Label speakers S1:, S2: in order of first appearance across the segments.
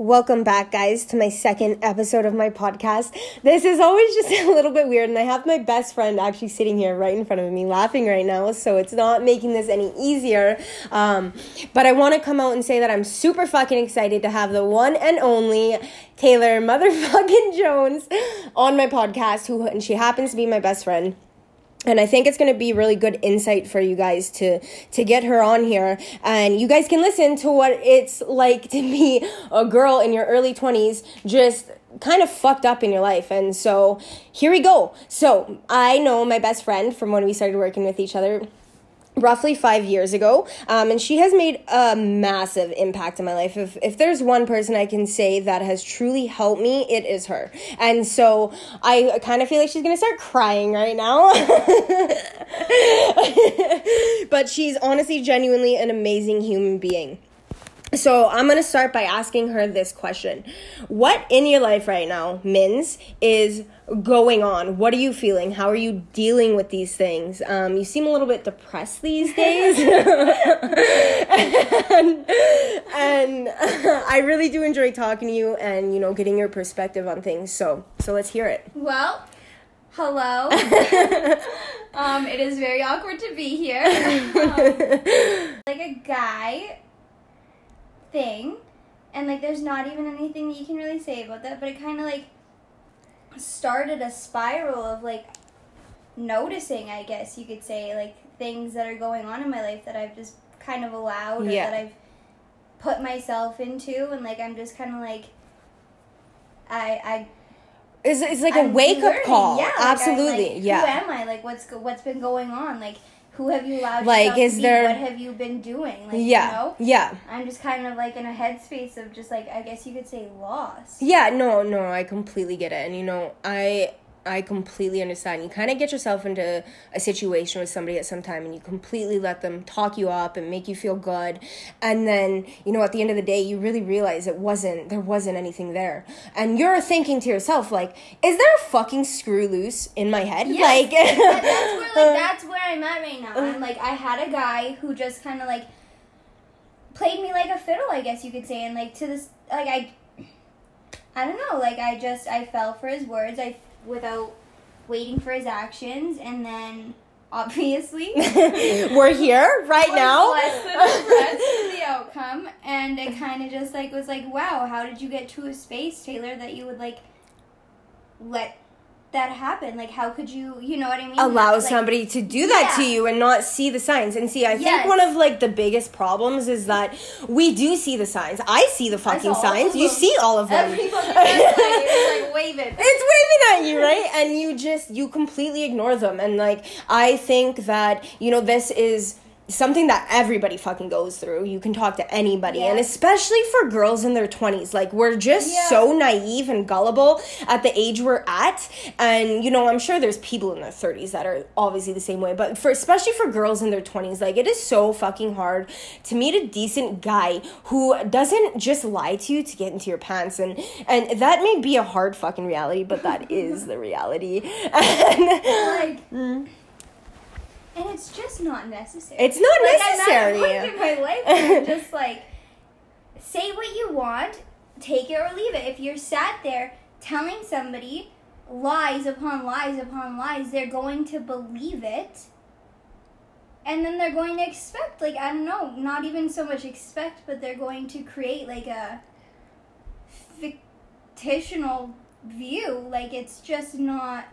S1: Welcome back, guys, to my second episode of my podcast. This is always just a little bit weird, and I have my best friend actually sitting here right in front of me laughing right now, so it's not making this any easier. Um, but I want to come out and say that I'm super fucking excited to have the one and only Taylor motherfucking Jones on my podcast, who and she happens to be my best friend and I think it's going to be really good insight for you guys to to get her on here. And you guys can listen to what it's like to be a girl in your early 20s just kind of fucked up in your life. And so here we go. So, I know my best friend from when we started working with each other roughly five years ago um, and she has made a massive impact in my life. If, if there's one person i can say that has truly helped me it is her. And so i kind of feel like she's gonna start crying right now. But she's honestly genuinely an amazing human being. So I'm gonna start by asking her this question: What in your life right now, Mins, is going on? What are you feeling? How are you dealing with these things? Um, you seem a little bit depressed these days, and, and I really do enjoy talking to you and you know getting your perspective on things. So so let's hear it.
S2: Well, hello. um, it is very awkward to be here. Um, like a guy thing and like there's not even anything that you can really say about that but it kind of like started a spiral of like noticing i guess you could say like things that are going on in my life that i've just kind of allowed or
S1: Yeah.
S2: that i've put myself into and like i'm just kind of like i i
S1: It's, it's like a
S2: I'm
S1: wake up call.
S2: Yeah, like,
S1: Absolutely.
S2: like,
S1: yeah.
S2: Who am I? Like, what's what's been going on? Like, who have you allowed?
S1: Like, is there-
S2: What have you been doing? Like,
S1: yeah.
S2: You know?
S1: Yeah.
S2: I'm just kind of like in a headspace of just like I guess you could say lost.
S1: Yeah, no, no, I completely get it. And you know, I I completely understand. You kind of get yourself into a situation with somebody at some time and you completely let them talk you up and make you feel good. And then, you know, at the end of the day, you really realize it wasn't there wasn't anything there. And you're thinking to yourself like, is there a fucking screw loose in my head?
S2: Yes.
S1: Like
S2: That- that's where like that's where I'm at right now. I'm like I had a guy who just kind of like played me like a fiddle, I guess you could say, and like to this like I I don't know, like I just I fell for his words. I without waiting for his actions, and then obviously.
S1: we're here right now.
S2: less than the outcome, and it kind of just like was like, wow, how did you get to a space, Taylor, that you would like let that happen? Like, how could you, you know what I mean?
S1: allow
S2: Like,
S1: somebody to do that to you and not see the signs. And see, I think
S2: Yes.
S1: one of like the biggest problems is that we do see the signs. I see the fucking signs. You see all of them.
S2: Every fucking like, it like waving.
S1: it's waving at you, right? And you just you completely ignore them. And like I think that, you know, this is something that everybody fucking goes through. You can talk to anybody. And especially for girls in their 20s. Like we're just
S2: Yeah.
S1: so naive and gullible at the age we're at. And you know, I'm sure there's people in their 30s that are obviously the same way, but for especially for girls in their 20s, like it is so fucking hard to meet a decent guy who doesn't just lie to you to get into your pants and and that may be a hard fucking reality, but that is the reality. And
S2: like, mm. And it's just not necessary.
S1: It's not
S2: like,
S1: necessary.
S2: I'm at a point in my life I'm just like, say what you want, take it or leave it. If you're sat there telling somebody lies upon lies upon lies, they're going to believe it. And then they're going to expect, like, I don't know, not even so much expect, but they're going to create, like, a fictional view. Like, it's just not.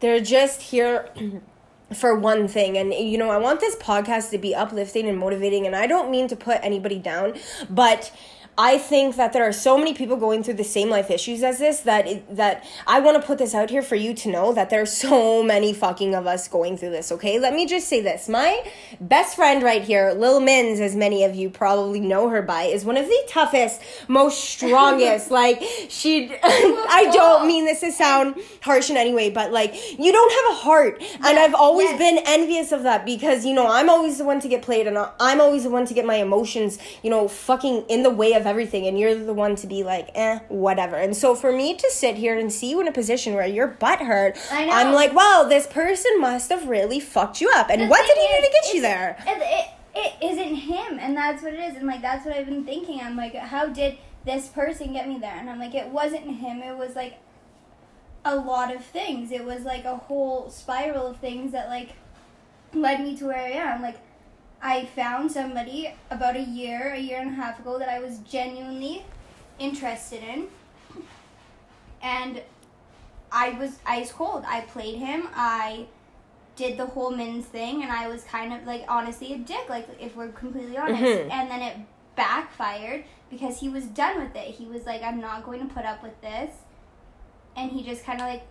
S1: they're just here for one thing and you know i want this podcast to be uplifting and motivating and i don't mean to put anybody down but I think that there are so many people going through the same life issues as this that it, that I want to put this out here for you to know that there are so many fucking of us going through this. Okay, let me just say this: my best friend right here, Lil Mins, as many of you probably know her by, is one of the toughest, most strongest. like she, I don't mean this to sound harsh in any way, but like you don't have a heart, and I've always
S2: yes.
S1: been envious of that because you know I'm always the one to get played, and I'm always the one to get my emotions, you know, fucking in the way of everything, and you're the one to be like, eh, whatever. And so for me to sit here and see you in a position where you're butthurt. I'm like, wow, this person must have really fucked you up, and
S2: The
S1: what did he do to get you there?
S2: It, it, it isn't him, and that's what it is, and like that's what I've been thinking. I'm like, how did this person get me there? And I'm like, it wasn't him. It was like a lot of things. It was like a whole spiral of things that like led me to where I am. Like I found somebody about a year, a year and a half ago that I was genuinely interested in. And I was ice cold. I played him. I did the whole men's thing and I was kind of like honestly a dick, like if we're completely honest.
S1: Mhm.
S2: And then it backfired because he was done with it. He was like, I'm not going to put up with this. And he just kind of like,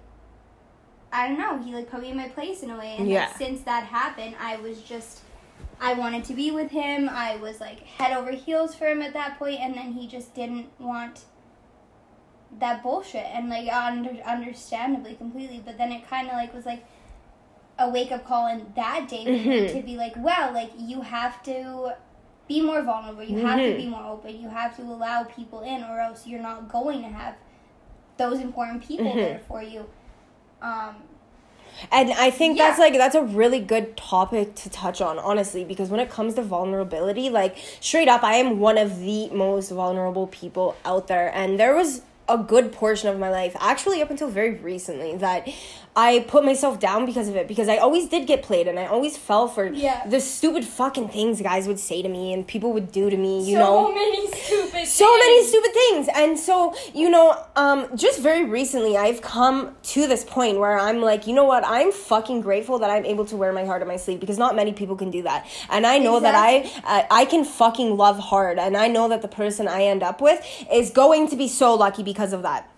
S2: I don't know, he like put me in my place in a way. And
S1: Yeah.
S2: like, since that happened, I was just, I wanted to be with him. I was like head over heels for him at that point, and then he just didn't want that bullshit. And like, under, understandably, completely. But then it kind of like was like a wake up call in that day
S1: Mhm.
S2: to be like, well, like you have to be more vulnerable. You have to
S1: Mhm.
S2: be more open. You have to allow people in, or else you're not going to have those important people
S1: Mhm.
S2: there for you. Um,
S1: And I think
S2: Yeah.
S1: that's like that's a really good topic to touch on, honestly, because when it comes to vulnerability, like straight up, I am one of the most vulnerable people out there. And there was a good portion of my life, actually up until very recently, that I put myself down because of it. Because I always did get played and I always fell for
S2: Yeah.
S1: the stupid fucking things guys would say to me and people would do to me, you
S2: so
S1: know
S2: many stupid.
S1: so many stupid things and so you know um just very recently i've come to this point where i'm like you know what i'm fucking grateful that i'm able to wear my heart on my sleeve because not many people can do that and i know that i uh, i can fucking love hard and i know that the person i end up with is going to be so lucky because of that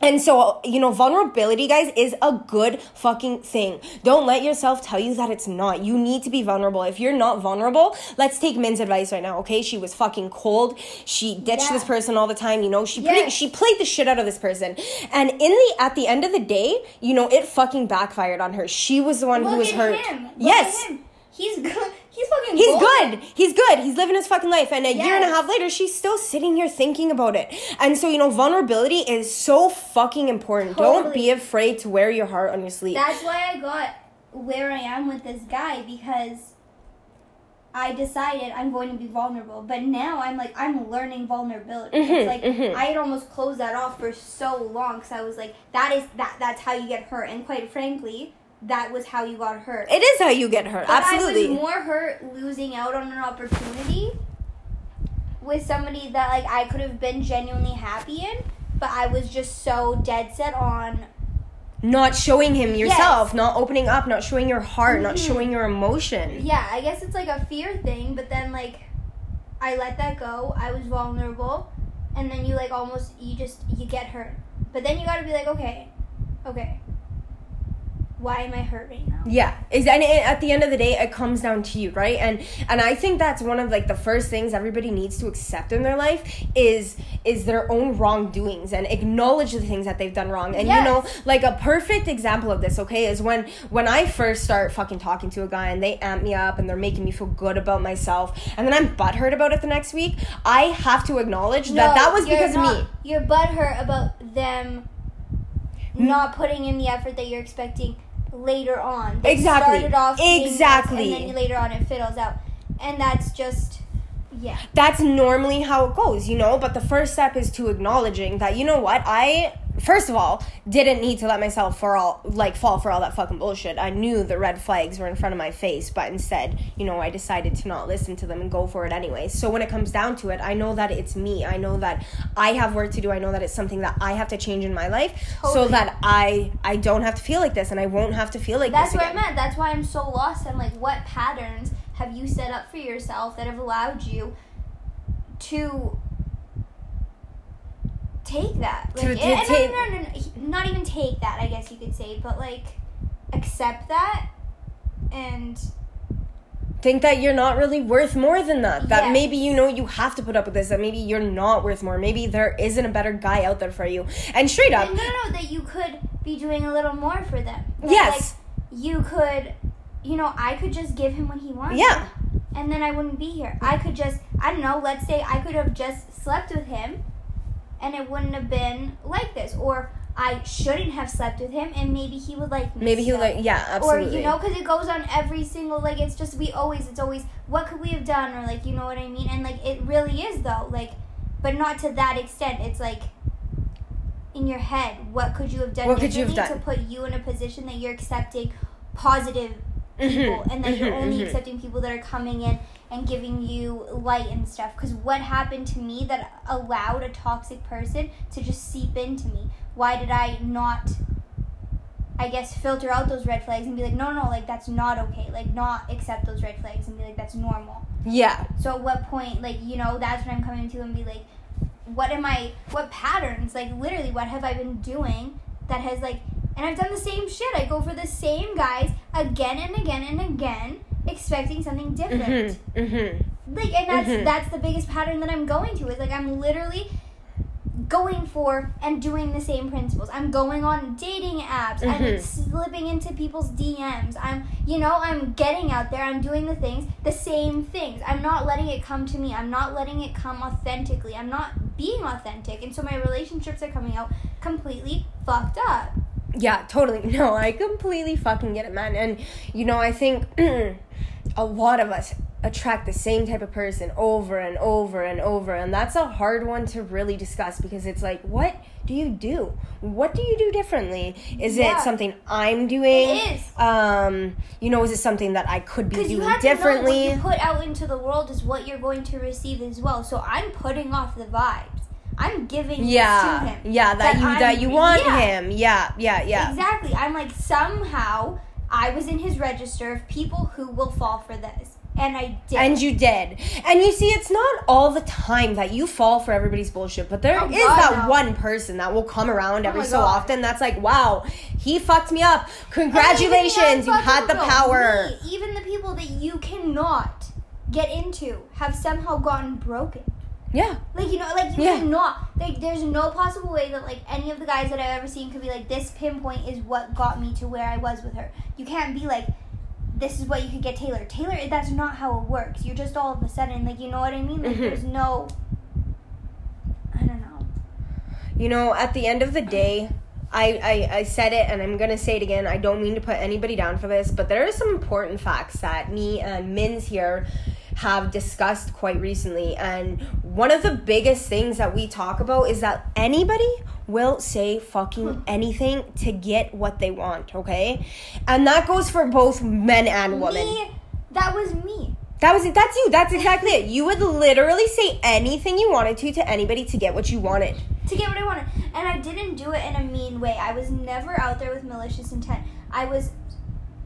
S1: and so, you know, vulnerability, guys, is a good fucking thing. Don't let yourself tell you that it's not. You need to be vulnerable. If you're not vulnerable, let's take Min's advice right now, okay? She was fucking cold. She ditched
S2: Yeah.
S1: this person all the time, you know. She pretty, she played the shit out of this person. And in the at the end of the day, you know, it fucking backfired on her. She was the one
S2: Look
S1: who was hurt. yes.
S2: He's good. He's fucking.
S1: He's good. He's good. He's living his fucking life. And a year and a half later, she's still sitting here thinking about it. And so, you know, vulnerability is so fucking important. Don't be afraid to wear your heart on your sleeve.
S2: That's why I got where I am with this guy because I decided I'm going to be vulnerable. But now I'm like I'm learning vulnerability.
S1: Mhm,
S2: it's like
S1: mhm.
S2: I had almost closed that off for so long because I was like that is that that's how you get hurt. And quite frankly, that was how you got hurt.
S1: it is how you get hurt.
S2: But
S1: Absolutely.
S2: I was more hurt losing out on an opportunity with somebody that like I could have been genuinely happy in, but I was just so dead set on
S1: not showing him yourself,
S2: Yes.
S1: not opening up, not showing your heart, not
S2: Mhm.
S1: showing your emotion.
S2: Yeah, I guess it's like a fear thing, but then like I let that go. I was vulnerable, and then you like almost you just you get hurt. But then you got to be like, okay, okay. Why am I hurt right now?
S1: Yeah, is and it, at the end of the day, it comes down to you, right? And and I think that's one of like the first things everybody needs to accept in their life is is their own wrongdoings and acknowledge the things that they've done wrong. And you know, like a perfect example of this, okay, is when when I first start fucking talking to a guy and they amp me up and they're making me feel good about myself, and then I'm butthurt about it the next week. I have to acknowledge that
S2: No,
S1: that was
S2: you're
S1: because of me.
S2: You're butthurt about them not putting in the effort that you're expecting later on. They
S1: Exactly.
S2: Started off
S1: Exactly.
S2: and then later on it fiddles out, and that's just yeah.
S1: that's normally how it goes, you know. But the first step is to acknowledging that you know what I first of all didn't need to let myself for all like fall for all that fucking bullshit. I knew the red flags were in front of my face, but instead, you know, I decided to not listen to them and go for it anyway. So when it comes down to it, I know that it's me. I know that I have work to do. I know that it's something that I have to change in my life so that I I don't have to feel like this and I won't have to feel like
S2: That's
S1: this
S2: what
S1: again.
S2: I meant. That's why I'm so lost. I'm like, what patterns have you set up for yourself that have allowed you to take that? Like,
S1: To- to
S2: and-
S1: take-
S2: no, no, no, no, not even take that. I guess you could say, but like accept that and
S1: think that you're not really worth more than that. That
S2: Yes.
S1: maybe you know you have to put up with this. That maybe you're not worth more. Maybe there isn't a better guy out there for you. And straight up,
S2: no, no, no, that you could be doing a little more for them. That,
S1: Yes.
S2: Like, you could, you know, I could just give him what he wants.
S1: yeah,
S2: and then I wouldn't be here. I could just, I don't know, let's say I could have just slept with him and it wouldn't have been like this. Or I shouldn't have slept with him, and maybe he would like me.
S1: Maybe he
S2: would
S1: like yeah, absolutely.
S2: Or you know, because it goes on every single like it's just we always it's always what could we have done or like you know what I mean and like it really is though like, but not to that extent. It's like in your head, what could you have done?
S1: What could you have done?
S2: to put you in a position that you're accepting positive people and that you're
S1: mhm,
S2: only
S1: mhm.
S2: accepting people that are coming in and giving you light and stuff. Because what happened to me that allowed a toxic person to just seep into me? Why did i not i guess filter out those red flags and be like no no like that's not okay. Like not accept those red flags and be like that's normal.
S1: Yeah.
S2: so at what point like you know that's what i'm coming to and be like what am i what patterns like literally what have i been doing that has like and i've done the same shit. I go for the same guys again and again and again expecting something different.
S1: Mhm. Mhm.
S2: like and that's
S1: Mhm.
S2: that's the biggest pattern that i'm going to is like i'm literally going for and doing the same principles. I'm going on dating apps. I'm
S1: Mhm.
S2: slipping into people's dms i'm you know i'm getting out there. I'm doing the things the same things. I'm not letting it come to me. I'm not letting it come authentically. I'm not being authentic. And so my relationships are coming out completely fucked up
S1: Yeah, totally. No, I completely fucking get it, man. And you know, I think a lot of us attract the same type of person over and over and over, and that's a hard one to really discuss because it's like, what do you do? What do you do differently? Is
S2: Yeah.
S1: it something I'm doing?
S2: It is.
S1: Um, you know, is it something that I could be
S2: because you
S1: doing
S2: have
S1: differently?
S2: to know what you put out into the world is what you're going to receive as well so i'm putting off the vibes i'm giving this to
S1: yeah,
S2: him
S1: yeah, that, you
S2: I'm-
S1: that you want
S2: yeah.
S1: him. Yeah, yeah, yeah.
S2: Exactly. I'm like somehow I was in his register of people who will fall for this, and I did.
S1: And you did. And you see, it's not all the time that you fall for everybody's bullshit, but there oh, is
S2: Oh, God,
S1: that
S2: no.
S1: one person that will come around oh, every
S2: my
S1: so
S2: God.
S1: often that's like, wow, he fucked me up. Congratulations, you had the power.
S2: me, even the people that you cannot get into have somehow gotten broken.
S1: Yeah.
S2: Like you know, like you
S1: Yeah.
S2: cannot. Like there's no possible way that like any of the guys that I've ever seen could be like this pinpoint is what got me to where I was with her. You can't be like. This is what you could get Taylor. Taylor, that's not how it works. You're just all of a sudden, like, you know what I mean? Like,
S1: Mhm.
S2: there's no. I don't know.
S1: You know, at the end of the day, I, I, I said it and I'm going to say it again. I don't mean to put anybody down for this, but there are some important facts that me and Mins here have discussed quite recently. And one of the biggest things that we talk about is that anybody will say fucking hmm. anything to get what they want, okay? And that goes for both men and women.
S2: Me, that was me.
S1: That was it. That's you. That's exactly it. You would literally say anything you wanted to to anybody to get what you wanted.
S2: to get what I wanted. And I didn't do it in a mean way. I was never out there with malicious intent. I was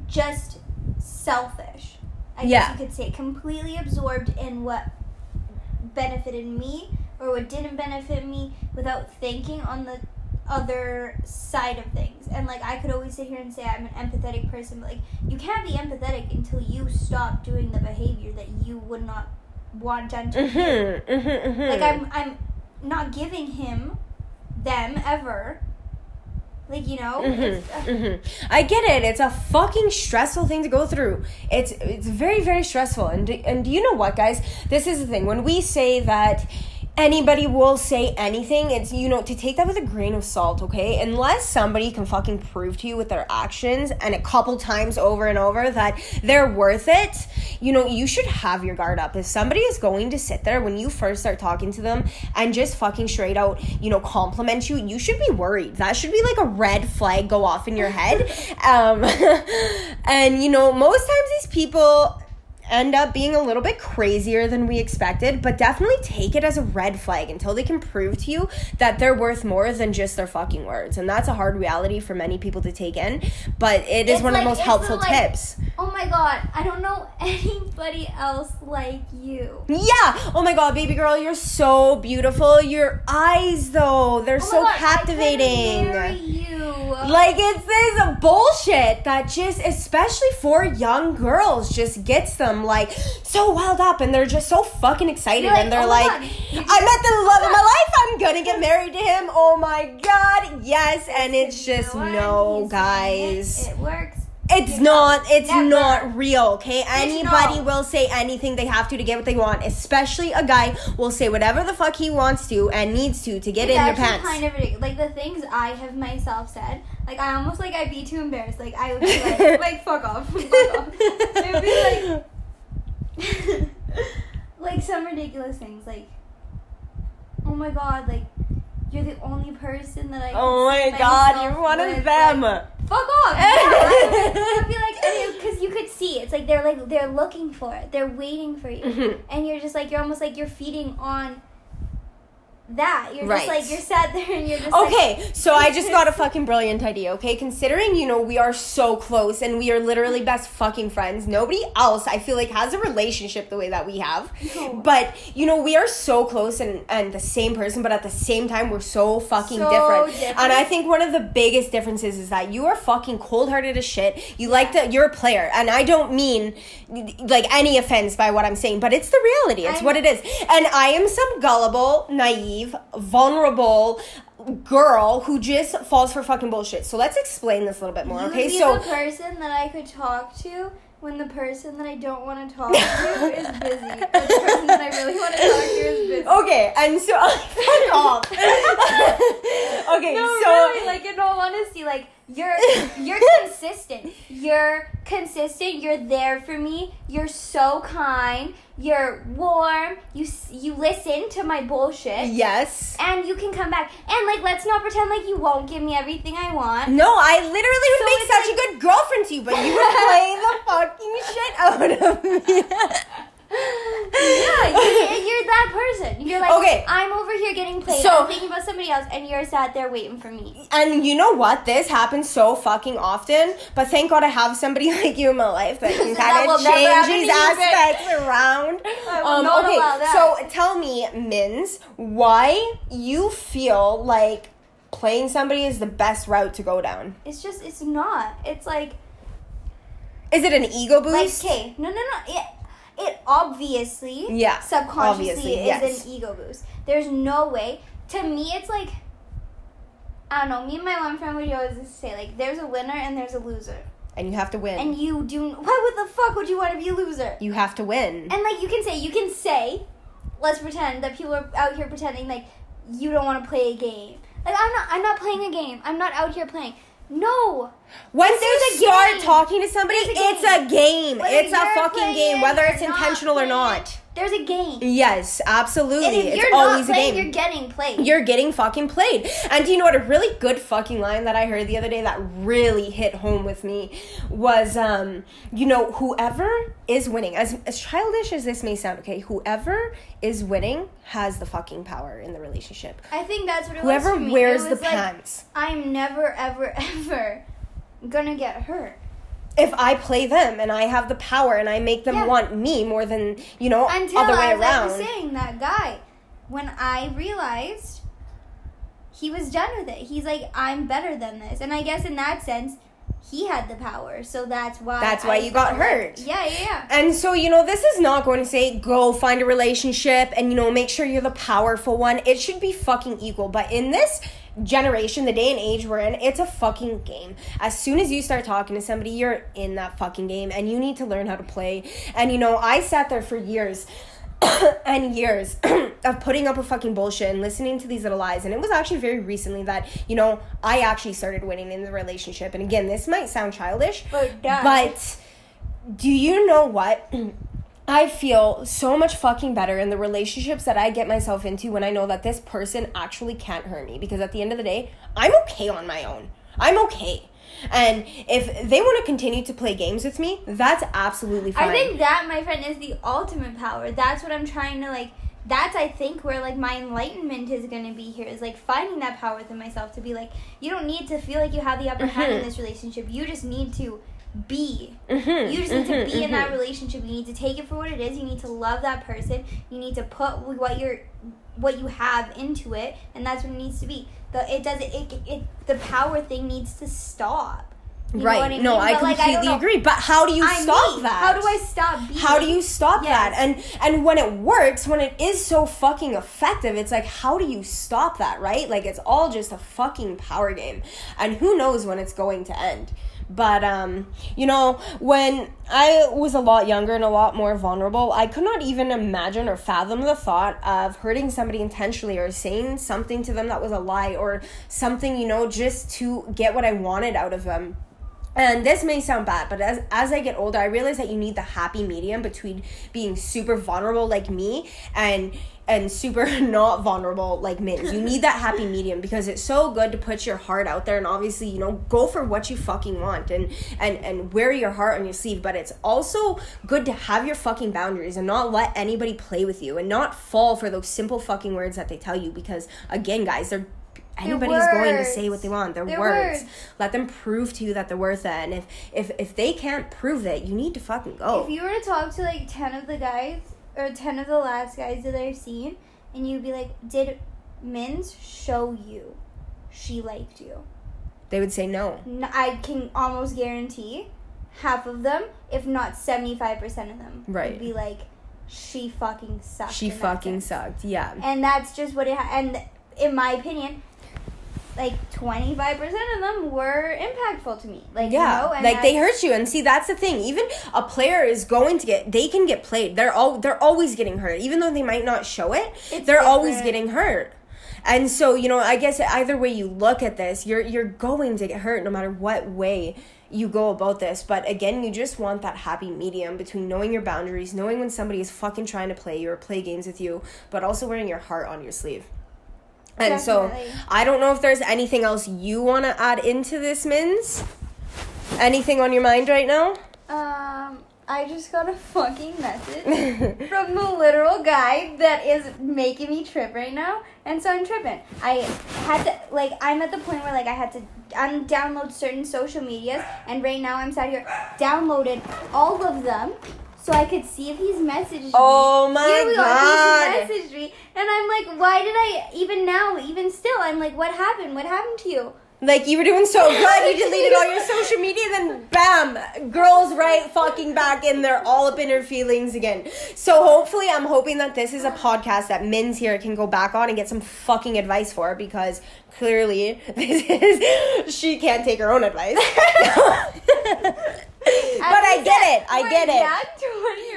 S2: just selfish. I
S1: Yeah.
S2: guess you could say completely absorbed in what benefited me or what didn't benefit me without thinking on the other side of things. And like I could always sit here and say I'm an empathetic person, but like you can't be empathetic until you stop doing the behavior that you would not want done to you.
S1: Mm-hmm, mm-hmm, mm-hmm.
S2: Like I'm I'm not giving him them ever. Like you know, it's, uh,
S1: Mm-hmm. I get it. It's a fucking stressful thing to go through. It's it's very very stressful. And and do you know what, guys? This is the thing. When we say that anybody will say anything, it's you know to take that with a grain of salt. Okay, unless somebody can fucking prove to you with their actions and a couple times over and over that they're worth it. You know, you should have your guard up. If somebody is going to sit there when you first start talking to them and just fucking straight out, you know, compliment you, you should be worried. That should be like a red flag go off in your head. Um, and, you know, most times these people end up being a little bit crazier than we expected, but definitely take it as a red flag until they can prove to you that they're worth more than just their fucking words. And that's a hard reality for many people to take in, but it is
S2: It's
S1: one of the most helpful
S2: like-
S1: tips.
S2: oh my god, I don't know anybody else like you.
S1: Yeah. Oh my god, baby girl, you're so beautiful. Your eyes though, they're
S2: Oh
S1: so
S2: God,
S1: captivating. Like it's this bullshit that just especially for young girls just gets them like so wild up and they're just so fucking excited
S2: like,
S1: and they're
S2: "Oh
S1: like I met the love of my life. I'm going to get married to him. Oh my god. Yes, and it's just no guys.
S2: It, it works.
S1: It's
S2: You
S1: not.
S2: know,
S1: It's
S2: never.
S1: not real. Okay. Anybody
S2: no.
S1: will say anything they have to to get what they want. Especially a guy will say whatever the fuck he wants to and needs to to get
S2: it's
S1: in your pants.
S2: kind of ridiculous. Like the things I have myself said, like I almost like I'd be too embarrassed. Like I would be like, like fuck off, fuck off. It would be like, like some ridiculous things, like, oh my god, like you're the only person that I.
S1: oh my god, you're one of them.
S2: like, fuck off. Yeah, I like, because you could see, it's like they're like they're looking for it, they're waiting for you
S1: Mhm.
S2: and you're just like you're almost like you're feeding on that. You're
S1: Right.
S2: just like you're sat there and you're just like,
S1: Okay, so I just got a fucking brilliant idea, okay? Considering, you know, we are so close and we are literally mm-hmm. best fucking friends, nobody else, I feel like, has a relationship the way that we have.
S2: No.
S1: But, you know, we are so close and, and the same person, but at the same time, we're so fucking
S2: So
S1: different.
S2: different.
S1: And I think one of the biggest differences is that you are fucking cold hearted as shit. You like to, you're a player. And I don't mean, like, any offense by what I'm saying, but it's the reality. It's
S2: I
S1: what it is. And I am some gullible, naive, vulnerable girl who just falls for fucking bullshit. So let's explain this a little bit more,
S2: you
S1: okay? So
S2: the person that I could talk to when the person that I don't want to talk to is busy. The person that I really want to talk to is busy.
S1: okay, and so fuck off. okay,
S2: no,
S1: so
S2: really, like in all honesty, like you're you're consistent. You're consistent. You're there for me. You're so kind. You're warm. You you listen to my bullshit.
S1: yes.
S2: And you can come back. And like let's not pretend like you won't give me everything I want.
S1: No, I literally would
S2: So
S1: make such
S2: like-
S1: a good girlfriend to you, but you would play the fucking shit out of me.
S2: Yeah, you're, you're that person. You're like,
S1: Okay.
S2: I'm over here getting played.
S1: So-
S2: I'm thinking about somebody else, and you're sat there waiting for me.
S1: And you know what? This happens so fucking often. But thank God I have somebody like you in my life that can kind of change these aspects around. Um, okay, so tell me, Mins, why you feel like playing somebody is the best route to go down?
S2: It's just, it's not. It's like,
S1: Is it an ego
S2: like,
S1: boost?
S2: okay, no, no, no. It, it obviously,
S1: Yeah,
S2: subconsciously
S1: obviously,
S2: is
S1: yes.
S2: an ego boost. There's no way. To me, it's like, I don't know. Me and my one friend would always say like, there's a winner and there's a loser,
S1: and you have to win.
S2: and you do. Why would the fuck would you want to be a loser?
S1: you have to win.
S2: And like you can say, you can say, let's pretend that people are out here pretending like you don't want to play a game. Like I'm not, I'm not playing a game. I'm not out here playing. No,
S1: Once
S2: there's
S1: you
S2: a
S1: start
S2: game.
S1: talking to somebody, it's a game.
S2: Whether
S1: it's a fucking game, whether
S2: or
S1: it's
S2: not
S1: intentional or
S2: playing
S1: not.
S2: There's a game.
S1: Yes, absolutely.
S2: And if
S1: it's
S2: you're
S1: always
S2: not
S1: a
S2: playing,
S1: game.
S2: you're getting played.
S1: You're getting fucking played. And do you know what? A really good fucking line that I heard the other day that really hit home with me was, um, you know, whoever is winning, as, as childish as this may sound, okay, whoever is winning has the fucking power in the relationship.
S2: I think that's what it
S1: Whoever
S2: was me.
S1: wears the
S2: like,
S1: pants.
S2: I'm never, ever, ever gonna get hurt.
S1: If I play them and I have the power and I make them
S2: Yeah.
S1: want me more than, you know,
S2: Until
S1: other way
S2: I was like saying that guy, when I realized he was done with it. He's like, I'm better than this, and I guess in that sense, he had the power. So that's why.
S1: That's why
S2: I
S1: you got
S2: like-
S1: hurt.
S2: yeah, yeah, yeah.
S1: And so, you know, this is not going to say go find a relationship and, you know, make sure you're the powerful one. It should be fucking equal. But in this generation, the day and age we're in, it's a fucking game. As soon as you start talking to somebody, you're in that fucking game and you need to learn how to play. And, you know, I sat there for years. and years of putting up with fucking bullshit and listening to these little lies. And it was actually very recently that, you know, I actually started winning in the relationship. And again, this might sound childish,
S2: But
S1: but do you know what? I feel so much fucking better in the relationships that I get myself into when I know that this person actually can't hurt me because at the end of the day, I'm okay on my own. I'm okay. And if they want to continue to play games with me, that's absolutely fine.
S2: I think that, my friend, is the ultimate power. That's what I'm trying to like. That's I think where like my enlightenment is gonna be here is like finding that power within myself to be like you don't need to feel like you have the upper hand in this relationship. You just need to be.
S1: Mhm,
S2: You just need to
S1: mhm,
S2: be in that
S1: mhm.
S2: relationship. You need to take it for what it is. You need to love that person. You need to put what you're what you have into it, and that's what it needs to be. The it doesn't it, it the power thing needs to stop. You
S1: right.
S2: I
S1: No,
S2: mean?
S1: I
S2: But, like,
S1: completely
S2: don't know.
S1: agree. But how do you
S2: I'm
S1: stop
S2: me.
S1: that?
S2: How do I stop being?
S1: How do you stop
S2: Yes.
S1: that? And and when it works, when it is so fucking effective, it's like how do you stop that, right? Like it's all just a fucking power game. And who knows when it's going to end. But um, you know, when I was a lot younger and a lot more vulnerable, I could not even imagine or fathom the thought of hurting somebody intentionally or saying something to them that was a lie or something, you know, just to get what I wanted out of them. And this may sound bad, but as as I get older, I realize that you need the happy medium between being super vulnerable like me and and super not vulnerable like Mins. You need that happy medium because it's so good to put your heart out there and obviously, you know, go for what you fucking want and and and wear your heart on your sleeve, but it's also good to have your fucking boundaries and not let anybody play with you and not fall for those simple fucking words that they tell you because again, guys, they're anybody's going to say what they want. Their
S2: They're
S1: words.
S2: words.
S1: Let them prove to you that they're worth it. And if if if they can't prove it, you need to fucking go.
S2: If you were to talk to like 10 of the guys, or 10 of the last guys that I've seen, and you'd be like, did Mins show you she liked you?
S1: they would say no.
S2: I can almost guarantee half of them, if not 75% of them,
S1: Right.
S2: would be like, she fucking sucked.
S1: She fucking
S2: sense."
S1: sucked. Yeah.
S2: And that's just what it ha- And in my opinion, like 25% of them were impactful to me. Like,
S1: Yeah,
S2: you know, and
S1: like they hurt you, and see that's the thing. Even a player is going to get, they can get played. They're all, they're always getting hurt, even though they might not show it. They're always getting hurt, and so you know, I guess either way you look at this, you're you're going to get hurt no matter what way you go about this. But again, you just want that happy medium between knowing your boundaries, knowing when somebody is fucking trying to play you or play games with you, but also wearing your heart on your sleeve. And so I don't know if there's anything else you want to add into this, Mins. Anything on your mind right now?
S2: Um, I just got a fucking message from the literal guy that is making me trip right now, and so I'm tripping. I had to like I'm at the point where like I had to un- download certain social medias, and right now I'm sat here downloaded all of them. So I could see if he's messaged me.
S1: Oh my
S2: Here we
S1: God.
S2: go. He's messaged me, and I'm like, why did I even now, even still? I'm like, what happened? What happened to you?
S1: Like you were doing so good, you deleted all your social media, then bam, girls right fucking back in there, all up in her feelings again. So hopefully, I'm hoping that this is a podcast that Mins here can go back on and get some fucking advice for because clearly this is she can't take her own advice. but I get it. I get it.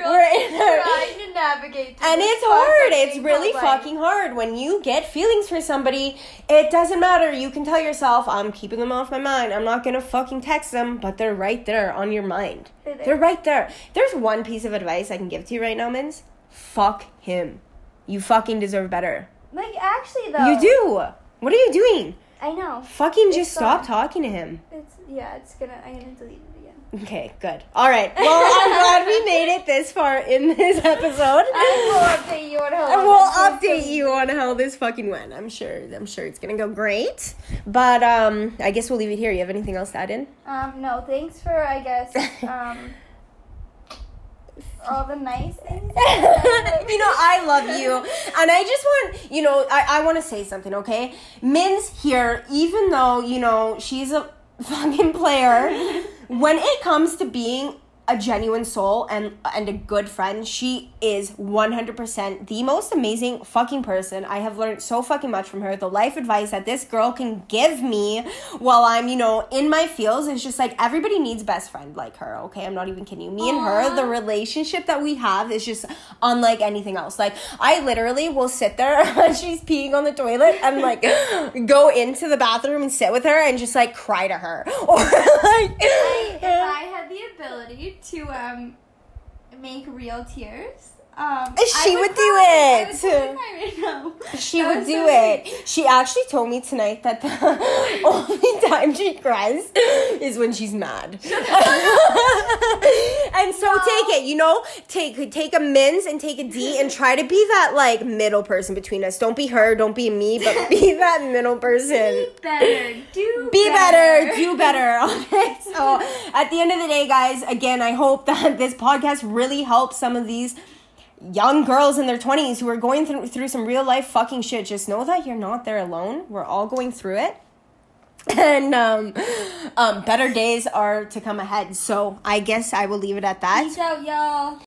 S1: We're in a-
S2: trying to navigate.
S1: And it's hard. It's really fucking hard. When you get feelings for somebody, it doesn't matter. You can tell yourself, I'm keeping them off my mind. I'm not gonna fucking text them, but they're right there on your mind.
S2: They're.
S1: They're right there. There's one piece of advice I can give to you right now, Mins. Fuck him. You fucking deserve better.
S2: Like actually though.
S1: You do. What are you doing?
S2: I know.
S1: Fucking
S2: It's
S1: just stop talking to him.
S2: It's yeah. It's gonna. I'm gonna delete it.
S1: Okay, good. All right. Well, I'm glad we made it this far in this episode.
S2: I will update you on how.
S1: And we'll update you on how this fucking went. I'm sure. I'm sure it's gonna go great. But um, I guess we'll leave it here. You have anything else to add in?
S2: Um. No. Thanks for. I guess. Um. all the nice things.
S1: you know, I love you. And I just want, you know, I, I want to say something, okay? Mins here, even though, you know, she's a fucking player, when it comes to being a genuine soul and and a good friend, she is 100% the most amazing fucking person. I have learned so fucking much from her. The life advice that this girl can give me while I'm, you know, in my feels is just like everybody needs best friend like her, okay? I'm not even kidding you. Me and her, the relationship that we have is just unlike anything else. Like I literally will sit there when she's peeing on the toilet and like go into the bathroom and sit with her and just like cry to her. Or like
S2: I, if I had the ability to um make real tears, um,
S1: She would do. It.
S2: would totally cry right now.
S1: She
S2: That
S1: would do
S2: so
S1: it. She actually told me tonight that the only time she cries is when she's mad. and so
S2: No.
S1: take it, you know, take take a Min's and take a D and try to be that like middle person between us. Don't be her, don't be me, but be that middle person.
S2: Be better. Do
S1: Be better, do better. Okay. So at the end of the day, guys, again, I hope that this podcast really helps some of these young girls in their 20s who are going through, through some real life fucking shit. Just know that you're not there alone. We're all going through it. And um, um, better days are to come ahead. So I guess I will leave it at that.
S2: Peace out, y'all.